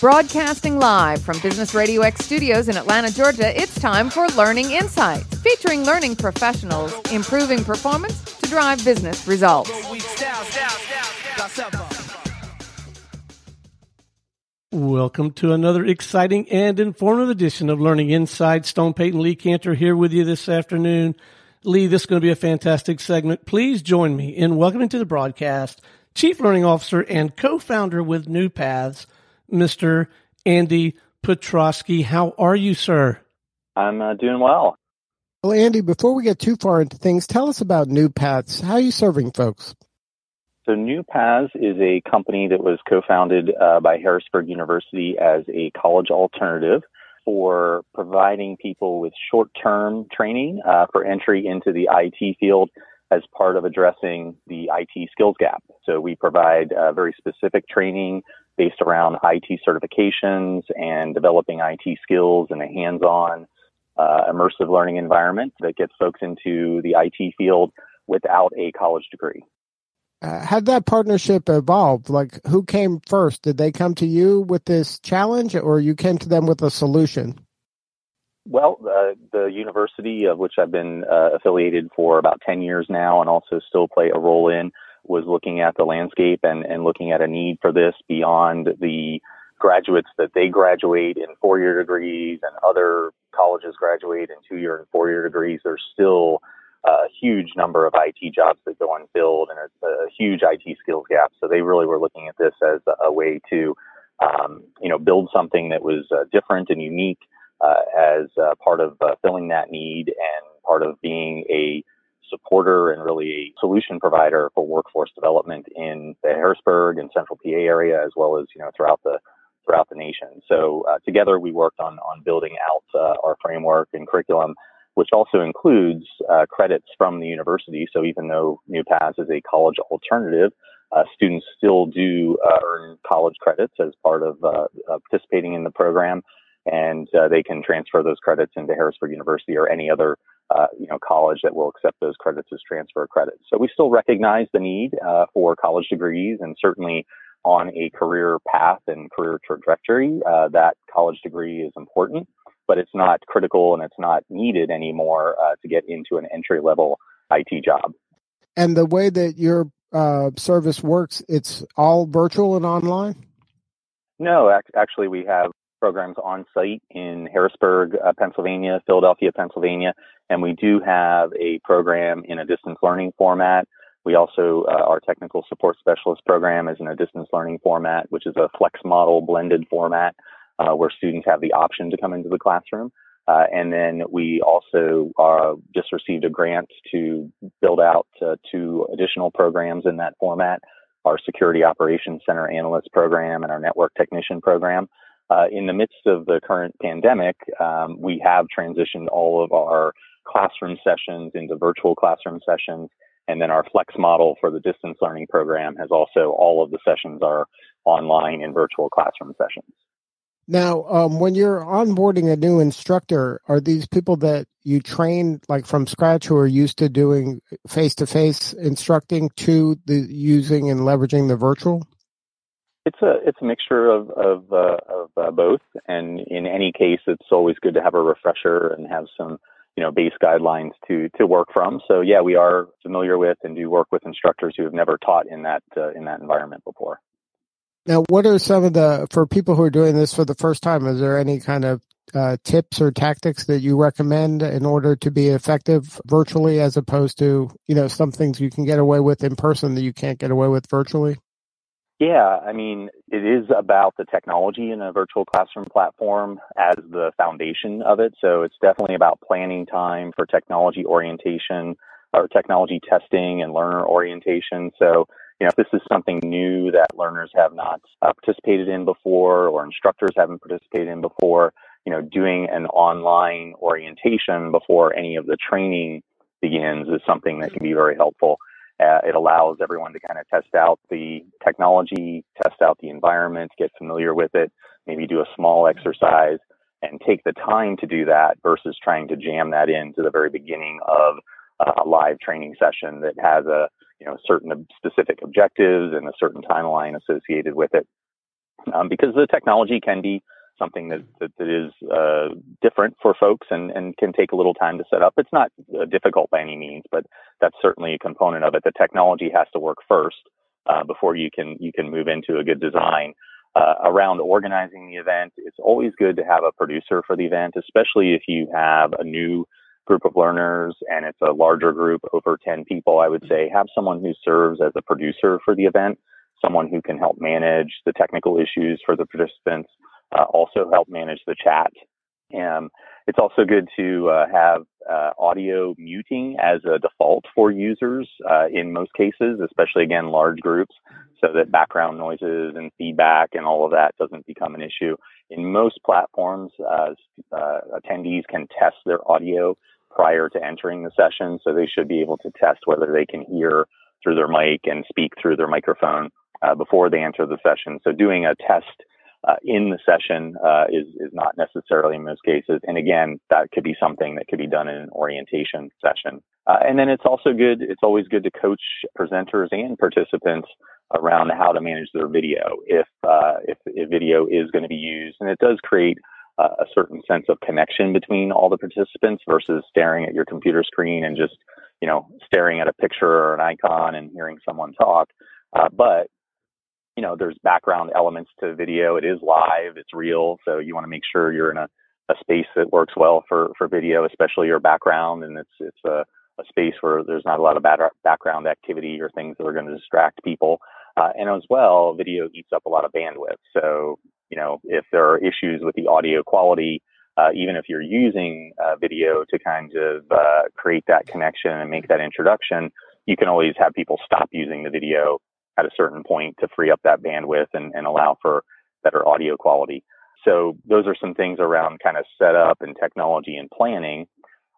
Broadcasting live from Business Radio X studios in Atlanta, Georgia, it's time for Learning Insights, featuring learning professionals improving performance to drive business results. Welcome to another exciting and informative edition of Learning Insights. Stone Payton Lee Kantor here with you this afternoon. Lee, this is going to be a fantastic segment. Please join me in welcoming to the broadcast Chief Learning Officer and co-founder with New Paths, Mr. Andy Petroski. How are you, sir? I'm uh, doing well. Well, Andy, before we get too far into things, tell us about New Paths. How are you serving folks? So, New Paths is a company that was co founded uh, by Harrisburg University as a college alternative for providing people with short term training uh, for entry into the IT field as part of addressing the IT skills gap. So, we provide uh, very specific training based around IT certifications and developing IT skills in a hands on, uh, immersive learning environment that gets folks into the IT field without a college degree. Uh, how did that partnership evolve? Like, who came first? Did they come to you with this challenge, or you came to them with a solution? Well, uh, the university of which I've been uh, affiliated for about 10 years now and also still play a role in was looking at the landscape and, and looking at a need for this beyond the graduates that they graduate in four year degrees and other colleges graduate in two year and four year degrees. There's still a huge number of IT jobs that go unfilled and a, a huge IT skills gap. So they really were looking at this as a, way to, um, you know, build something that was uh, different and unique uh, as uh, part of uh, filling that need and part of being a supporter and really a solution provider for workforce development in the Harrisburg and Central PA area, as well as you know throughout the throughout the nation. So uh, together we worked on on building out uh, our framework and curriculum, which also includes uh, credits from the university. So even though New Paths is a college alternative, uh, students still do uh, earn college credits as part of uh, participating in the program. And they can transfer those credits into Harrisburg University or any other uh, you know, college that will accept those credits as transfer credits. So we still recognize the need uh, for college degrees, and certainly on a career path and career trajectory, uh, that college degree is important, but it's not critical and it's not needed anymore uh, to get into an entry level IT job. And the way that your uh, service works, it's all virtual and online. No, actually, we have programs on site in Harrisburg, uh, Pennsylvania, Philadelphia, Pennsylvania, and we do have a program in a distance learning format. We also, uh, our technical support specialist program is in a distance learning format, which is a flex model blended format uh, where students have the option to come into the classroom. Uh, and then we also uh, just received a grant to build out uh, two additional programs in that format our Security Operations Center Analyst program and our Network Technician program. Uh, in the midst of the current pandemic, um, we have transitioned all of our classroom sessions into virtual classroom sessions. And then our flex model for the distance learning program has also all of the sessions are online and virtual classroom sessions. Now, um, when you're onboarding a new instructor, are these people that you train like from scratch who are used to doing face to face instructing to the using and leveraging the virtual? It's a it's a mixture of of, uh, of uh, both, and in any case, it's always good to have a refresher and have some you know base guidelines to to work from. So yeah, we are familiar with and do work with instructors who have never taught in that uh, in that environment before. Now, what are some of the for people who are doing this for the first time? Is there any kind of uh, tips or tactics that you recommend in order to be effective virtually, as opposed to you know some things you can get away with in person that you can't get away with virtually? Yeah, I mean, it is about the technology in a virtual classroom platform as the foundation of it. So it's definitely about planning time for technology orientation or technology testing and learner orientation. So, you know, if this is something new that learners have not uh, participated in before or instructors haven't participated in before, you know, doing an online orientation before any of the training begins is something that can be very helpful. Uh, it allows everyone to kind of test out the technology, test out the environment, get familiar with it, maybe do a small exercise and take the time to do that versus trying to jam that into the very beginning of a live training session that has a you know certain specific objectives and a certain timeline associated with it. um, because the technology can be something that, that, that is uh, different for folks and, and can take a little time to set up. It's not uh, difficult by any means, but that's certainly a component of it. The technology has to work first uh, before you can you can move into a good design. Uh, around organizing the event, it's always good to have a producer for the event, especially if you have a new group of learners and it's a larger group over 10 people. I would say have someone who serves as a producer for the event, someone who can help manage the technical issues for the participants, uh, also help manage the chat. And it's also good to uh, have uh, audio muting as a default for users uh, in most cases, especially again large groups, so that background noises and feedback and all of that doesn't become an issue. In most platforms, uh, uh, attendees can test their audio prior to entering the session, so they should be able to test whether they can hear through their mic and speak through their microphone before they enter the session. So doing a test uh, in the session uh, is is not necessarily in most cases. And again, that could be something that could be done in an orientation session. Uh, and then it's also good. It's always good to coach presenters and participants around how to manage their video if uh, if, if video is going to be used. And it does create a certain sense of connection between all the participants versus staring at your computer screen and just you know staring at a picture or an icon and hearing someone talk. Uh, but you know, there's background elements to video. It is live, it's real, so you want to make sure you're in a, a space that works well for for video, especially your background, and it's it's a, a space where there's not a lot of bad background activity or things that are going to distract people. Uh, and as well, video eats up a lot of bandwidth. So, you know, if there are issues with the audio quality, uh, even if you're using uh, video to kind of uh, create that connection and make that introduction, you can always have people stop using the video at a certain point to free up that bandwidth and, and allow for better audio quality. So those are some things around kind of setup and technology and planning.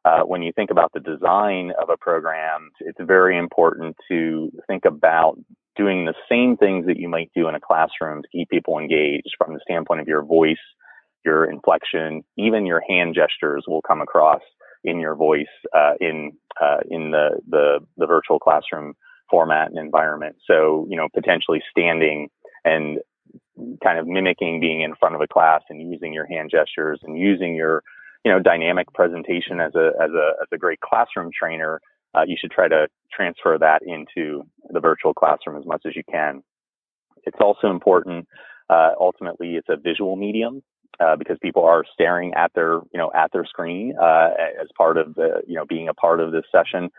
Uh, when you think about the design of a program, it's very important to think about doing the same things that you might do in a classroom to keep people engaged from the standpoint of your voice, your inflection, even your hand gestures will come across in your voice uh, in uh, in the, the the virtual classroom format and environment. So, you know, potentially standing and kind of mimicking being in front of a class and using your hand gestures and using your, you know, dynamic presentation as a, as a, as a great classroom trainer. Uh, you should try to transfer that into the virtual classroom as much as you can. It's also important. Uh, ultimately, it's a visual medium. Uh, because people are staring at their, you know, at their screen uh, as part of the, you know, being a part of this session.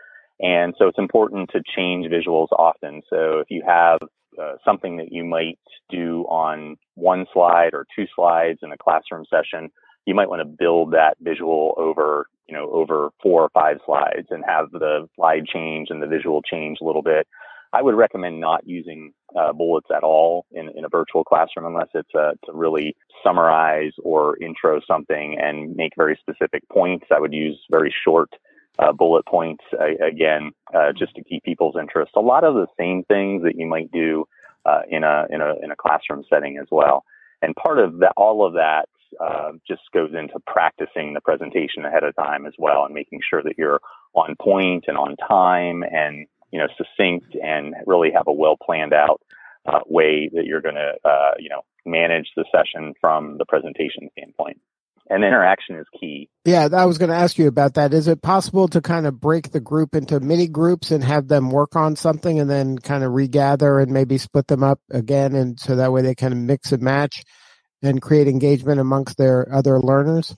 And so it's important to change visuals often. So if you have uh, something that you might do on one slide or two slides in a classroom session, you might want to build that visual over, you know, over four or five slides and have the slide change and the visual change a little bit. I would recommend not using uh, bullets at all in, in a virtual classroom unless it's uh, to really summarize or intro something and make very specific points. I would use very short uh, bullet points uh, again, uh, just to keep people's interest. A lot of the same things that you might do uh, in a in a in a classroom setting as well. And part of that, all of that, uh, just goes into practicing the presentation ahead of time as well, and making sure that you're on point and on time, and you know succinct, and really have a well planned out uh, way that you're going to you know manage the session from the presentation standpoint and interaction is key. Yeah, I was going to ask you about that. Is it possible to kind of break the group into mini groups and have them work on something and then kind of regather and maybe split them up again and so that way they kind of mix and match and create engagement amongst their other learners?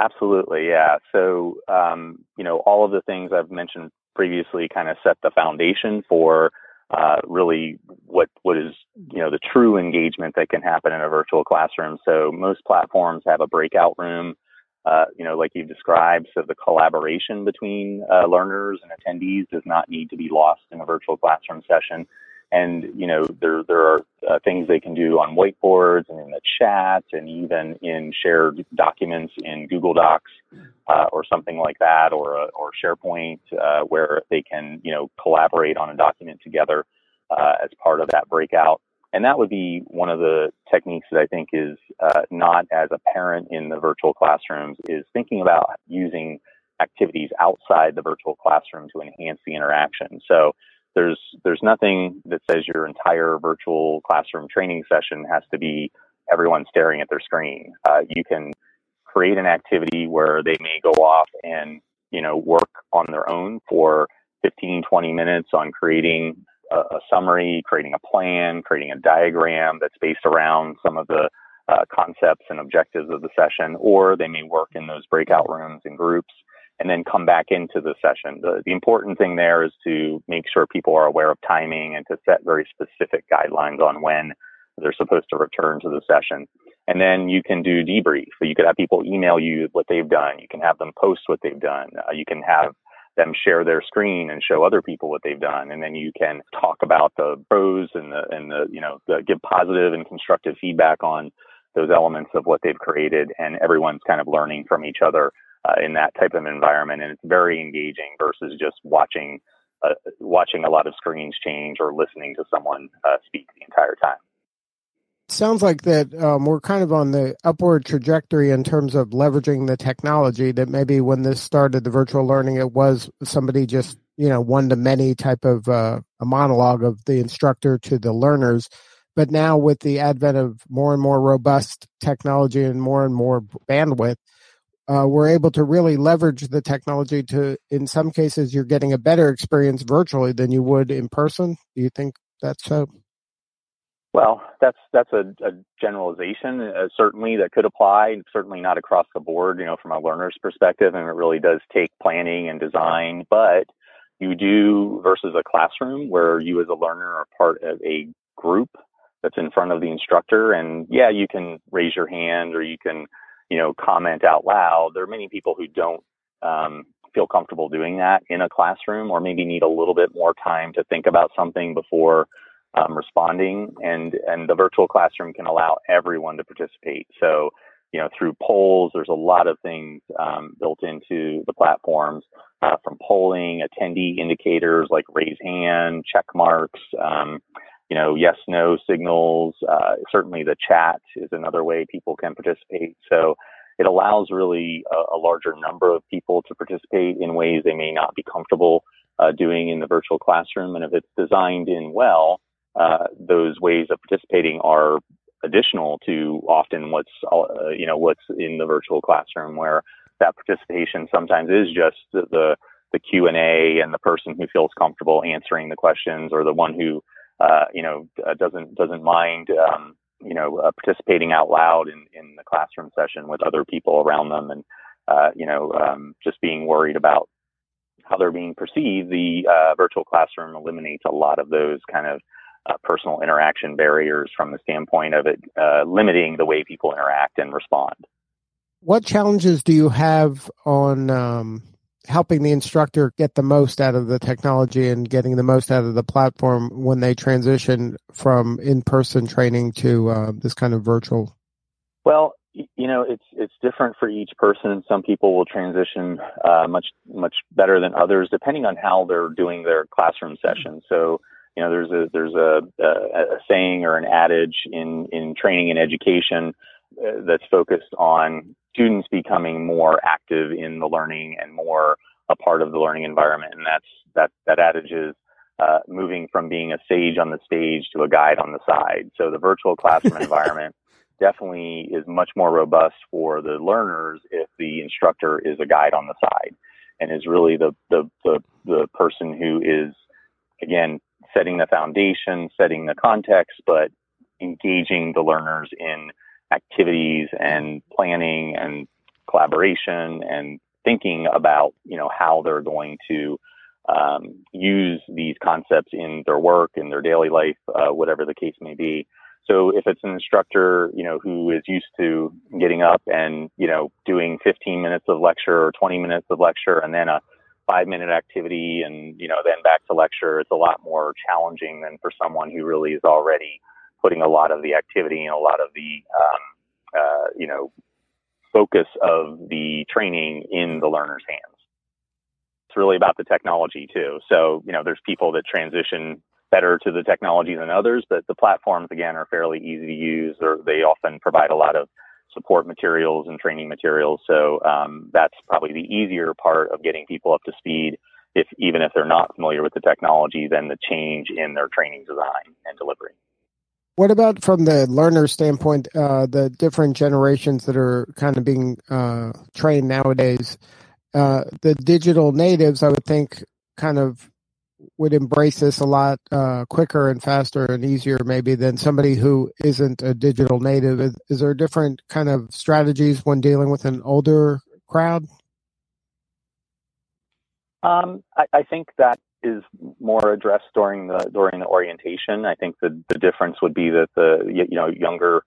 Absolutely, yeah. So, um, you know, all of the things I've mentioned previously kind of set the foundation for uh, really what what is you know the true engagement that can happen in a virtual classroom. So most platforms have a breakout room, uh, you know, like you've described. So the collaboration between uh, learners and attendees does not need to be lost in a virtual classroom session. And you know there there are uh, things they can do on whiteboards and in the chat and even in shared documents in Google Docs uh, or something like that, or uh, or SharePoint, uh, where they can you know collaborate on a document together uh, as part of that breakout. And that would be one of the techniques that I think is uh, not as apparent in the virtual classrooms is thinking about using activities outside the virtual classroom to enhance the interaction. So there's there's nothing that says your entire virtual classroom training session has to be everyone staring at their screen. Uh, you can create an activity where they may go off and you know work on their own for 15 20 minutes on creating a, a summary creating a plan creating a diagram that's based around some of the uh, concepts and objectives of the session or they may work in those breakout rooms in groups and then come back into the session. The, the important thing there is to make sure people are aware of timing and to set very specific guidelines on when they're supposed to return to the session. And then you can do debrief. So you could have people email you what they've done. You can have them post what they've done. Uh, you can have them share their screen and show other people what they've done. And then you can talk about the pros and the, and the, you know, the, give positive and constructive feedback on those elements of what they've created. And everyone's kind of learning from each other uh, in that type of environment. And it's very engaging versus just watching, uh, watching a lot of screens change or listening to someone uh, speak the entire time sounds like that um, we're kind of on the upward trajectory in terms of leveraging the technology that maybe when this started the virtual learning it was somebody just you know one to many type of uh, a monologue of the instructor to the learners but now with the advent of more and more robust technology and more and more bandwidth uh, we're able to really leverage the technology to in some cases you're getting a better experience virtually than you would in person do you think that's so well, that's that's a, a generalization. Uh, certainly, that could apply. Certainly not across the board. You know, from a learner's perspective, and it really does take planning and design. But you do versus a classroom where you, as a learner, are part of a group that's in front of the instructor. And yeah, you can raise your hand or you can, you know, comment out loud. There are many people who don't um, feel comfortable doing that in a classroom, or maybe need a little bit more time to think about something before um, responding, and and the virtual classroom can allow everyone to participate. So, you know, through polls, there's a lot of things um, built into the platforms, uh, from polling, attendee indicators like raise hand, check marks, um, you know, yes no signals. Uh, certainly, the chat is another way people can participate. So. It allows really a, a larger number of people to participate in ways they may not be comfortable uh, doing in the virtual classroom. And if it's designed in well, uh, those ways of participating are additional to often what's uh, you know what's in the virtual classroom where that participation sometimes is just the the, the Q and A and the person who feels comfortable answering the questions or the one who uh, you know uh, doesn't doesn't mind um, you know uh, participating out loud in in the classroom session with other people around them and uh, you know um, just being worried about how they're being perceived the virtual classroom eliminates a lot of those kind of uh, personal interaction barriers from the standpoint of it uh, limiting the way people interact and respond. What challenges do you have on um, helping the instructor get the most out of the technology and getting the most out of the platform when they transition from in-person training to uh, this kind of virtual? Well, you know, it's it's different for each person. Some people will transition uh, much much better than others, depending on how they're doing their classroom session. So you know, there's a there's a, a, a saying or an adage in in training and education uh, that's focused on students becoming more active in the learning and more a part of the learning environment, and that's that that adage is uh, moving from being a sage on the stage to a guide on the side. So the virtual classroom environment definitely is much more robust for the learners if the instructor is a guide on the side and is really the the the, the person who is again setting the foundation, setting the context, but engaging the learners in activities and planning and collaboration and thinking about you know how they're going to um, use these concepts in their work in their daily life uh, whatever the case may be. So if it's an instructor you know who is used to getting up and you know doing 15 minutes of lecture or 20 minutes of lecture and then a five minute activity and, you know, then back to lecture, it's a lot more challenging than for someone who really is already putting a lot of the activity and a lot of the, um, uh, you know, focus of the training in the learner's hands. It's really about the technology too. So, you know, there's people that transition better to the technology than others, but the platforms again are fairly easy to use or they often provide a lot of support materials and training materials. So um, that's probably the easier part of getting people up to speed. if even if they're not familiar with the technology, then the change in their training design and delivery. What about from the learner standpoint, uh, the different generations that are kind of being uh, trained nowadays? Uh, the digital natives, I would think, kind of would embrace this a lot uh, quicker and faster and easier, maybe than somebody who isn't a digital native. Is, is there different kind of strategies when dealing with an older crowd? Um, I, I think that is more addressed during the during the orientation. I think the the difference would be that the you know younger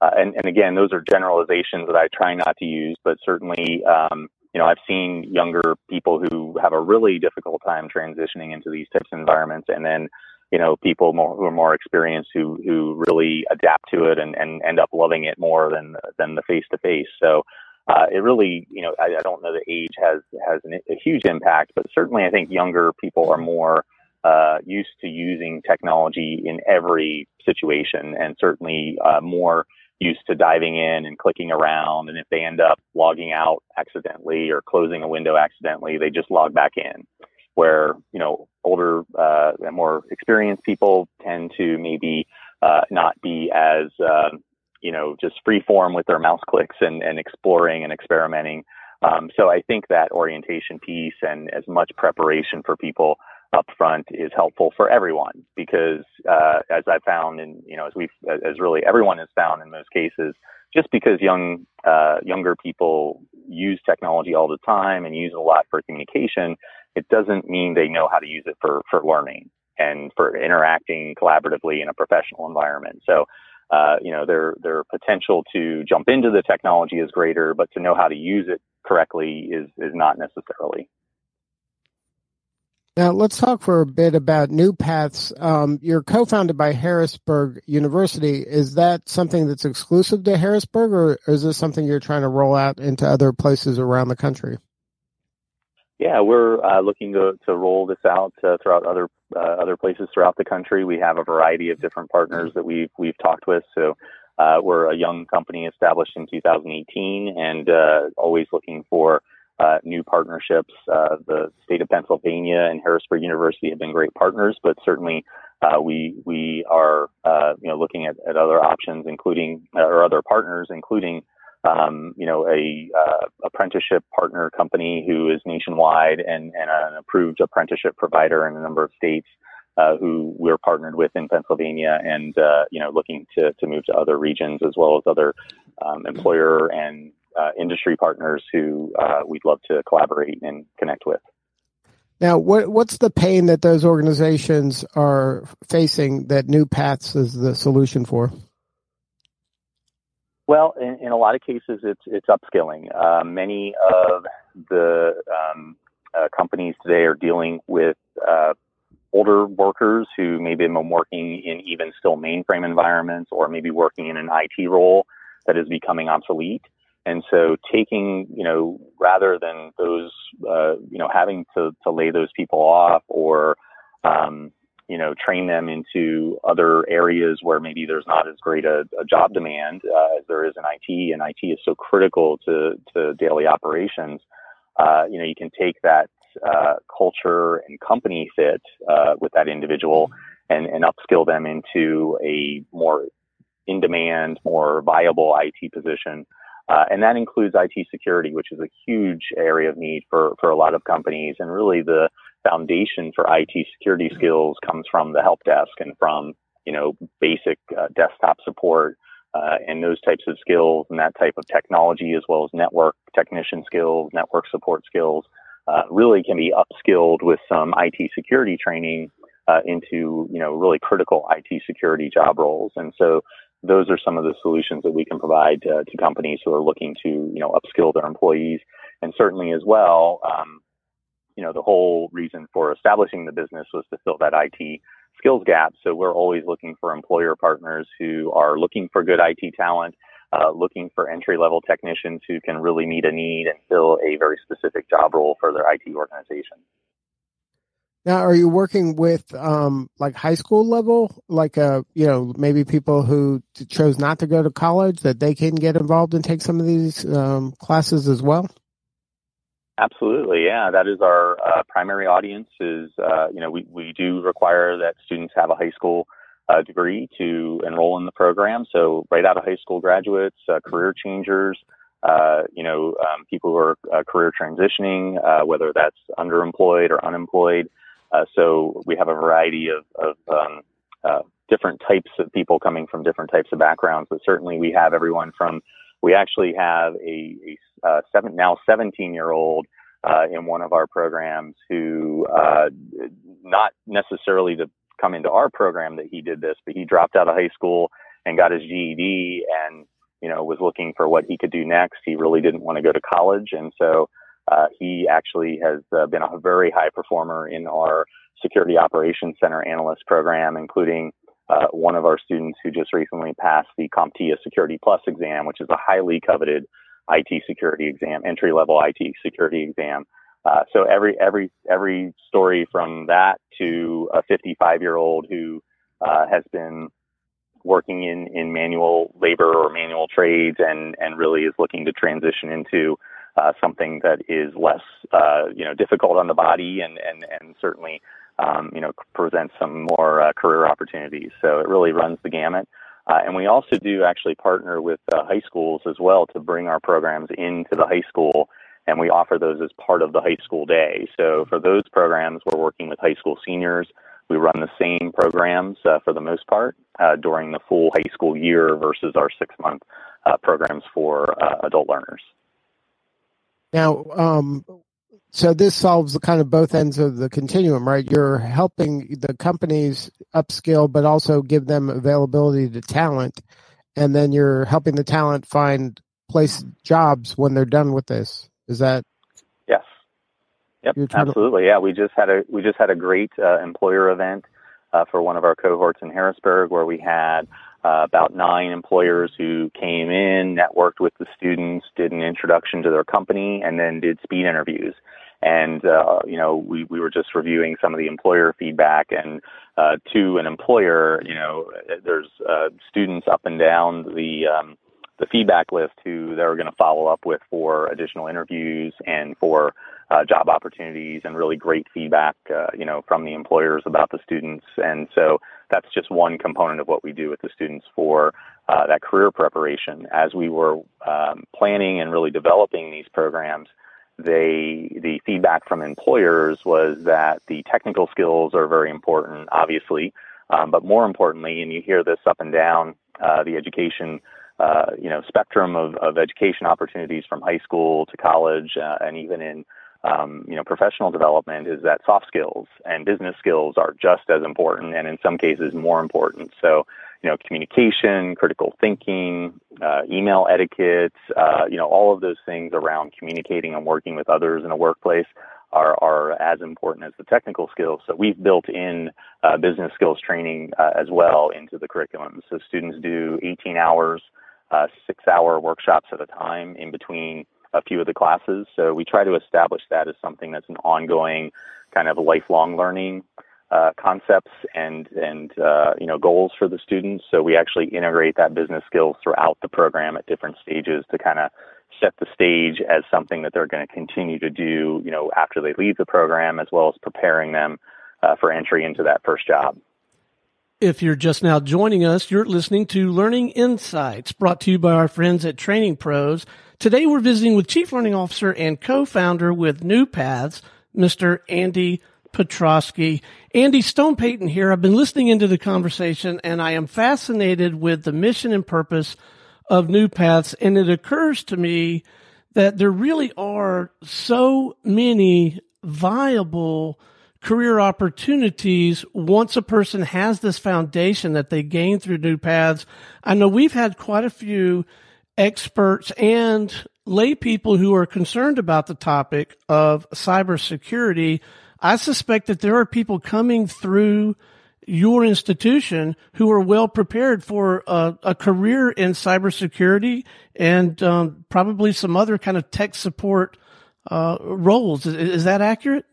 uh, and and again those are generalizations that I try not to use, but certainly um, you know I've seen younger people who have a really difficult time transitioning into these types of environments, and then you know people more, who are more experienced who who really adapt to it and and end up loving it more than than the face to face. So uh, it really, you know, I, I, don't know that age has has an, a huge impact, but certainly I think younger people are more uh, used to using technology in every situation, and certainly uh, more used to diving in and clicking around. And if they end up logging out accidentally or closing a window accidentally, they just log back in. Where you know older uh, more experienced people tend to maybe uh, not be as um, you know, just free form with their mouse clicks and, and exploring and experimenting. Um, so I think that orientation piece and as much preparation for people up front is helpful for everyone because uh, as I've found and you know as we've as really everyone has found in most cases just because young uh, younger people use technology all the time and use it a lot for communication it doesn't mean they know how to use it for for learning and for interacting collaboratively in a professional environment so uh, you know, their their potential to jump into the technology is greater, but to know how to use it correctly is is not necessarily. Now let's talk for a bit about New Paths. Um, you're co-founded by Harrisburg University. Is that something that's exclusive to Harrisburg, or is this something you're trying to roll out into other places around the country? Yeah, we're uh, looking to, to roll this out uh, throughout other uh, other places throughout the country. We have a variety of different partners that we've we've talked with. So uh, we're a young company established in 2018, and uh, always looking for uh, new partnerships. the state of Pennsylvania and Harrisburg University have been great partners, but certainly we we are you know looking at, at other options, including or other partners, including um, you know, a uh, apprenticeship partner company who is nationwide and, and an approved apprenticeship provider in a number of states. Uh, who we're partnered with in Pennsylvania, and uh, you know, looking to to move to other regions as well as other um, employer and uh, industry partners who uh, we'd love to collaborate and connect with. Now, what what's the pain that those organizations are facing that New Paths is the solution for? Well, in, in a lot of cases, it's it's upskilling. Uh, many of the um, uh, companies today are dealing with uh, older workers who maybe have been working in even still mainframe environments, or maybe working in an IT role that is becoming obsolete. And so, taking you know, rather than those uh, you know having to to lay those people off or um, you know, train them into other areas where maybe there's not as great a, a job demand uh, as there is in IT, and IT is so critical to, to daily operations. Uh, you know, you can take that uh, culture and company fit uh, with that individual and, and upskill them into a more in-demand, more viable IT position. Uh, and that includes IT security, which is a huge area of need for, for a lot of companies. And really the foundation for IT security skills comes from the help desk and from, you know, basic uh, desktop support uh, and those types of skills and that type of technology as well as network technician skills, network support skills uh, really can be upskilled with some IT security training uh, into, you know, really critical IT security job roles. And so those are some of the solutions that we can provide uh, to companies who are looking to, you know, upskill their employees. And certainly as well, um, you know, the whole reason for establishing the business was to fill that IT skills gap. So we're always looking for employer partners who are looking for good IT talent, uh, looking for entry level technicians who can really meet a need and fill a very specific job role for their IT organization. Now, are you working with um, like high school level, like uh, you know, maybe people who chose not to go to college that they can get involved and take some of these um, classes as well? Absolutely, yeah. That is our uh, primary audience. Is uh, you know we we do require that students have a high school uh, degree to enroll in the program. So right out of high school graduates, uh, career changers, uh, you know, um, people who are uh, career transitioning, whether that's underemployed or unemployed. so we have a variety of, of um, different types of people coming from different types of backgrounds. But certainly we have everyone from we actually have a, a uh, seven, now 17 year old uh, in one of our programs who, uh, not necessarily to come into our program that he did this, but he dropped out of high school and got his GED and, you know, was looking for what he could do next. He really didn't want to go to college. And so, uh, he actually has uh, been a very high performer in our security operations center analyst program, including uh, one of our students who just recently passed the CompTIA Security Plus exam, which is a highly coveted IT security exam, entry level IT security exam. Uh, so every every every story from that to a 55 year old who uh, has been working in in manual labor or manual trades and and really is looking to transition into uh, something that is less uh, you know difficult on the body and and and certainly um, you know, presents some more uh, career opportunities. So it really runs the gamut. Uh, and we also do actually partner with uh, high schools as well to bring our programs into the high school, and we offer those as part of the high school day. So for those programs, we're working with high school seniors. We run the same programs uh, for the most part uh, during the full high school year versus our six month uh, programs for adult learners. Now, um, so this solves the kind of both ends of the continuum, right? You're helping the companies upskill, but also give them availability to talent, and then you're helping the talent find place jobs when they're done with this. Is that? Yes. Yep. Absolutely. To... Yeah. We just had a we just had a great uh, employer event uh, for one of our cohorts in Harrisburg where we had uh, about nine employers who came in, networked with the students, did an introduction to their company, and then did speed interviews. And, uh, you know, we, we were just reviewing some of the employer feedback and, uh, to an employer, you know, there's, uh, students up and down the, um, the feedback list who they're going to follow up with for additional interviews and for uh, job opportunities and really great feedback, uh, you know, from the employers about the students. And so that's just one component of what we do with the students for uh, that career preparation. As we were um, planning and really developing these programs, they the feedback from employers was that the technical skills are very important, obviously, um, but more importantly, and you hear this up and down uh, the education. Uh, you know, spectrum of, of education opportunities from high school to college, uh, and even in um, you know, professional development is that soft skills and business skills are just as important, and in some cases more important. So, you know, communication, critical thinking, uh, email etiquette, uh, you know, all of those things around communicating and working with others in a workplace are, are as important as the technical skills. So we've built in uh, business skills training uh, as well into the curriculum. So students do 18 hours, uh, six hour workshops at a time in between a few of the classes. So we try to establish that as something that's an ongoing kind of lifelong learning uh, concepts and and uh, you know goals for the students. So we actually integrate that business skills throughout the program at different stages to kind of set the stage as something that they're going to continue to do, you know, after they leave the program, as well as preparing them uh, for entry into that first job. If you're just now joining us, you're listening to Learning Insights brought to you by our friends at Training Pros. Today we're visiting with Chief Learning Officer and co-founder with New Paths, Mr. Andy Petroski. Andy Stone Payton here. I've been listening into the conversation and I am fascinated with the mission and purpose of New Paths. And it occurs to me that there really are so many viable career opportunities once a person has this foundation that they gain through New Paths. I know we've had quite a few experts and lay people who are concerned about the topic of cybersecurity. I suspect that there are people coming through your institution who are well prepared for a, a career in cybersecurity and um, probably some other kind of tech support uh, roles. Is, is, that accurate?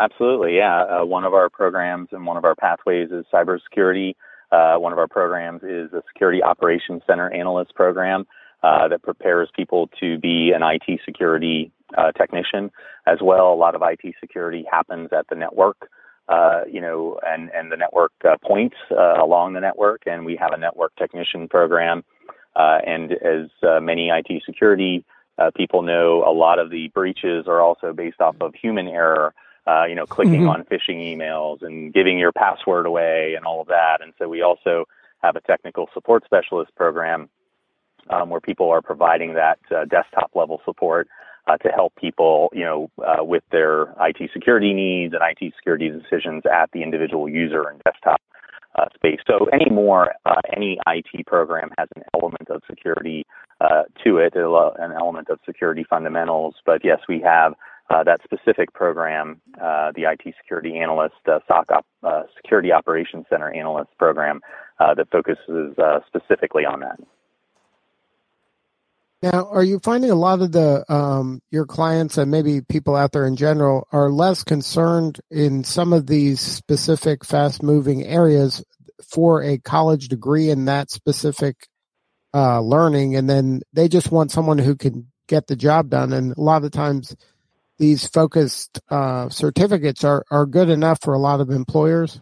Absolutely, yeah. Uh, one of our programs and one of our pathways is cybersecurity. Uh, one of our programs is the Security Operations Center Analyst Program uh, that prepares people to be an IT security uh, technician as well. A lot of IT security happens at the network. Uh, you know, and, and the network uh, points along the network, and we have a network technician program. And as many IT security people know, a lot of the breaches are also based off of human error. You know, clicking mm-hmm. on phishing emails and giving your password away and all of that. And so we also have a technical support specialist program um, where people are providing that desktop level support uh, to help people, you know, uh, with their IT security needs and IT security decisions at the individual user and desktop uh, space. So anymore, uh, any IT program has an element of security uh, to it, an element of security fundamentals. But yes, we have uh, that specific program, the IT security analyst, SOC op, Security Operations Center analyst program that focuses specifically on that. Now, are you finding a lot of the um, your clients and maybe people out there in general are less concerned in some of these specific fast moving areas for a college degree in that specific uh, learning, and then they just want someone who can get the job done. And a lot of the times, these focused uh, certificates are are good enough for a lot of employers.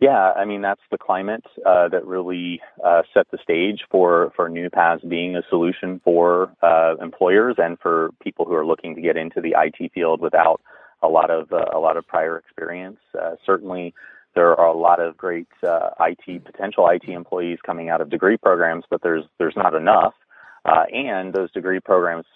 Yeah, I mean that's the climate uh, that really uh, set the stage for for NewPaths being a solution for uh, employers and for people who are looking to get into the IT field without a lot of uh, a lot of prior experience. Uh, certainly, there are a lot of great uh, IT potential IT employees coming out of degree programs, but there's there's not enough. And those degree programs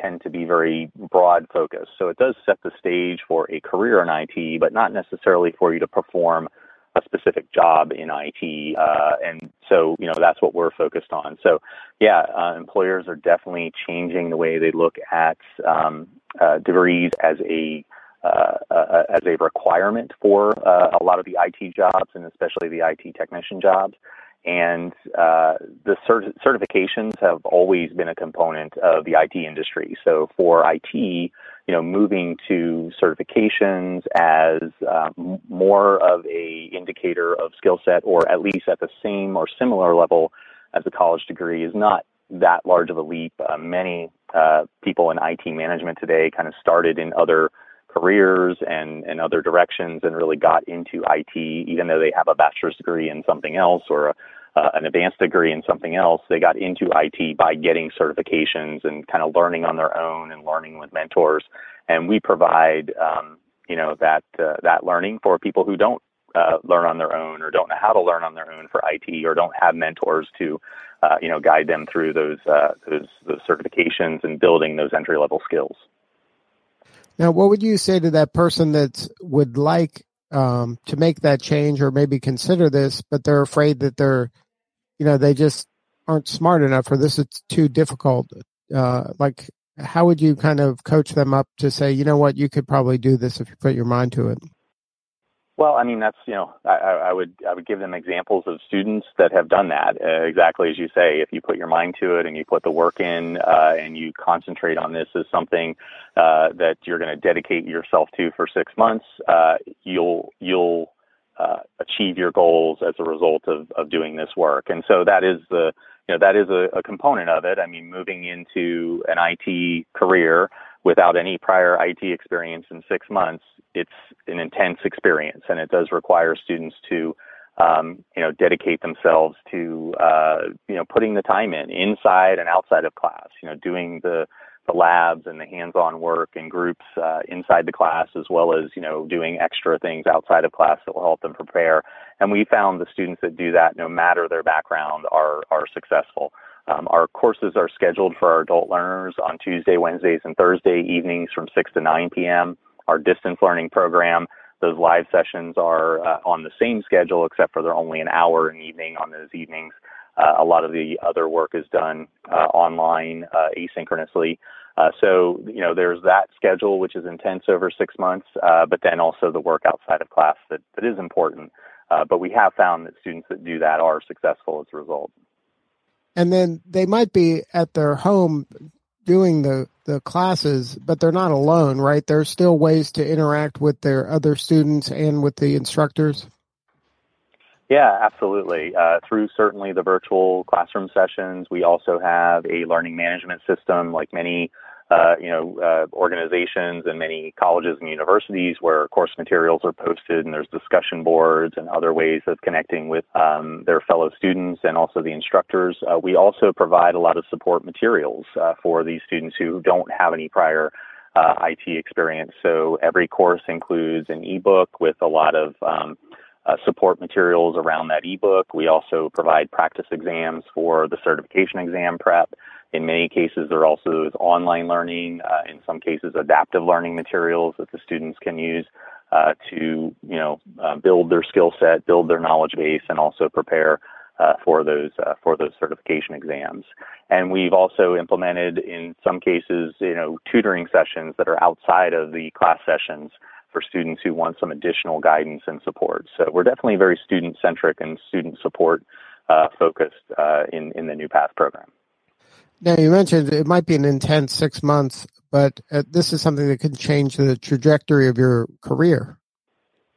tend to be very broad focused. So it does set the stage for a career in IT, but not necessarily for you to perform a specific job in IT. Uh, and so, you know, that's what we're focused on. So, yeah, uh, employers are definitely changing the way they look at um, uh, degrees as a uh, uh, as a requirement for uh, a lot of the IT jobs and especially the IT technician jobs. And the cert- certifications have always been a component of the IT industry. So for IT, you know, moving to certifications as uh, more of a indicator of skill set, or at least at the same or similar level as a college degree, is not that large of a leap. Uh, many uh, people in IT management today kind of started in other careers and, and other directions and really got into IT, even though they have a bachelor's degree in something else or a, uh, an advanced degree in something else. They got into IT by getting certifications and kind of learning on their own and learning with mentors. And we provide, um, you know, that uh, that learning for people who don't uh, learn on their own or don't know how to learn on their own for IT or don't have mentors to, uh, you know, guide them through those uh, those those certifications and building those entry level skills. Now, what would you say to that person that would like um, to make that change or maybe consider this, but they're afraid that they're, you know, they just aren't smart enough or this is too difficult. Uh, like, how would you kind of coach them up to say, you know what, you could probably do this if you put your mind to it? Well, I mean, that's you know, I, I would I would give them examples of students that have done that uh, exactly as you say. If you put your mind to it and you put the work in uh, and you concentrate on this as something uh, that you're going to dedicate yourself to for six months, uh, you'll you'll uh, achieve your goals as a result of of doing this work. And so that is the you know that is a, a component of it. I mean, moving into an IT career without any prior IT experience in six months, it's an intense experience, and it does require students to, um, you know, dedicate themselves to, uh, you know, putting the time in inside and outside of class. You know, doing the the labs and the hands-on work and groups uh, inside the class, as well as you know doing extra things outside of class that will help them prepare. And we found the students that do that, no matter their background, are are successful. Um, our courses are scheduled for our adult learners on Tuesday, Wednesdays, and Thursday evenings from 6 to 9 p.m. Our distance learning program, those live sessions are uh, on the same schedule, except for they're only an hour in the evening on those evenings. Uh, a lot of the other work is done uh, online, uh, asynchronously. Uh, so, you know, there's that schedule, which is intense over six months, uh, but then also the work outside of class that, that is important. but we have found that students that do that are successful as a result and then they might be at their home doing the the classes but they're not alone right? There's still ways to interact with their other students and with the instructors. Yeah absolutely. Uh, through certainly the virtual classroom sessions we also have a learning management system like many uh, you know, uh, organizations and many colleges and universities where course materials are posted and there's discussion boards and other ways of connecting with um, their fellow students and also the instructors. Uh, we also provide a lot of support materials uh, for these students who don't have any prior uh, IT experience. So every course includes an ebook with a lot of um, uh, support materials around that ebook. We also provide practice exams for the certification exam prep. In many cases, there are also is online learning. Uh, in some cases, adaptive learning materials that the students can use uh, to, you know, uh, build their skill set, build their knowledge base, and also prepare uh, for those uh, for those certification exams. And we've also implemented, in some cases, you know, tutoring sessions that are outside of the class sessions for students who want some additional guidance and support. So we're definitely very student centric and student support uh, focused in in the NuPath program. Now, you mentioned it might be an intense six months, but uh, this is something that can change the trajectory of your career.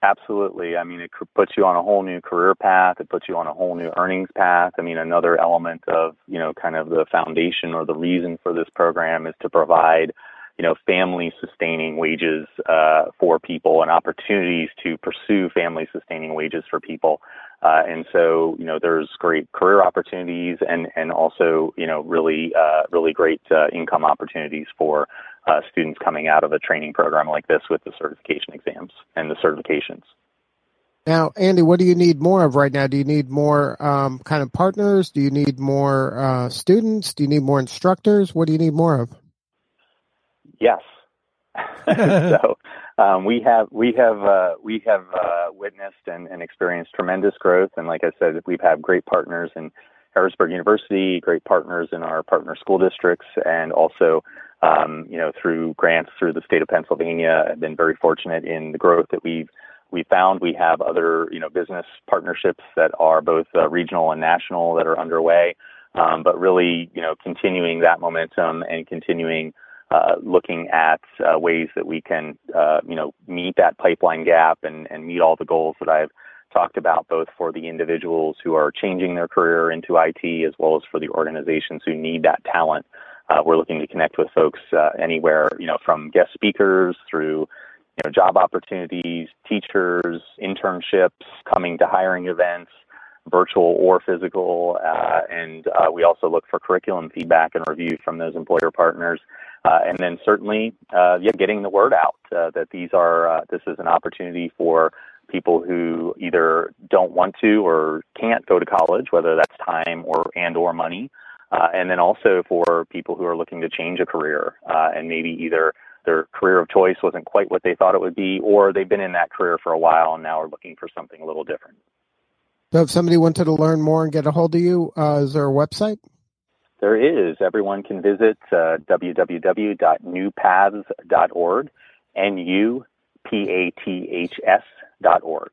Absolutely. I mean, it puts you on a whole new career path. It puts you on a whole new earnings path. I mean, another element of, you know, kind of the foundation or the reason for this program is to provide, you know, family sustaining wages uh, for people and opportunities to pursue family sustaining wages for people. Uh, and so, you know, there's great career opportunities and, and also, you know, really, uh, really great uh, income opportunities for uh, students coming out of a training program like this with the certification exams and the certifications. Now, Andy, what do you need more of right now? Do you need more um, kind of partners? Do you need more uh, students? Do you need more instructors? What do you need more of? Yes. so um, we have we have uh, we have uh, witnessed and, and, experienced tremendous growth, and like I said, we've had great partners in Harrisburg University, great partners in our partner school districts, and also um, you know through grants through the state of Pennsylvania. I've been very fortunate in the growth that we've we found. We have other you know business partnerships that are both uh, regional and national that are underway, um, but really you know continuing that momentum and continuing uh, looking at uh, ways that we can, uh, you know, meet that pipeline gap and, and meet all the goals that I've talked about, both for the individuals who are changing their career into IT as well as for the organizations who need that talent. Uh, we're looking to connect with folks uh, anywhere, you know, from guest speakers through, you know, job opportunities, teachers, internships, coming to hiring events, virtual or physical, uh, and uh, we also look for curriculum feedback and review from those employer partners. Uh, and then certainly, uh, yeah, getting the word out uh, that these are uh, this is an opportunity for people who either don't want to or can't go to college, whether that's time or and or money, uh, and then also for people who are looking to change a career uh, and maybe either their career of choice wasn't quite what they thought it would be, or they've been in that career for a while and now are looking for something a little different. So, if somebody wanted to learn more and get a hold of you, is there a website? There is. Everyone can visit uh, www.nupaths.org, N-U-P-A-T-H-S dot org.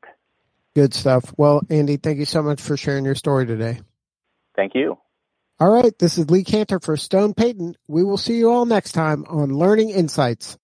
Good stuff. Well, Andy, thank you so much for sharing your story today. Thank you. All right, this is Lee Kantor for Stone Payton. We will see you all next time on Learning Insights.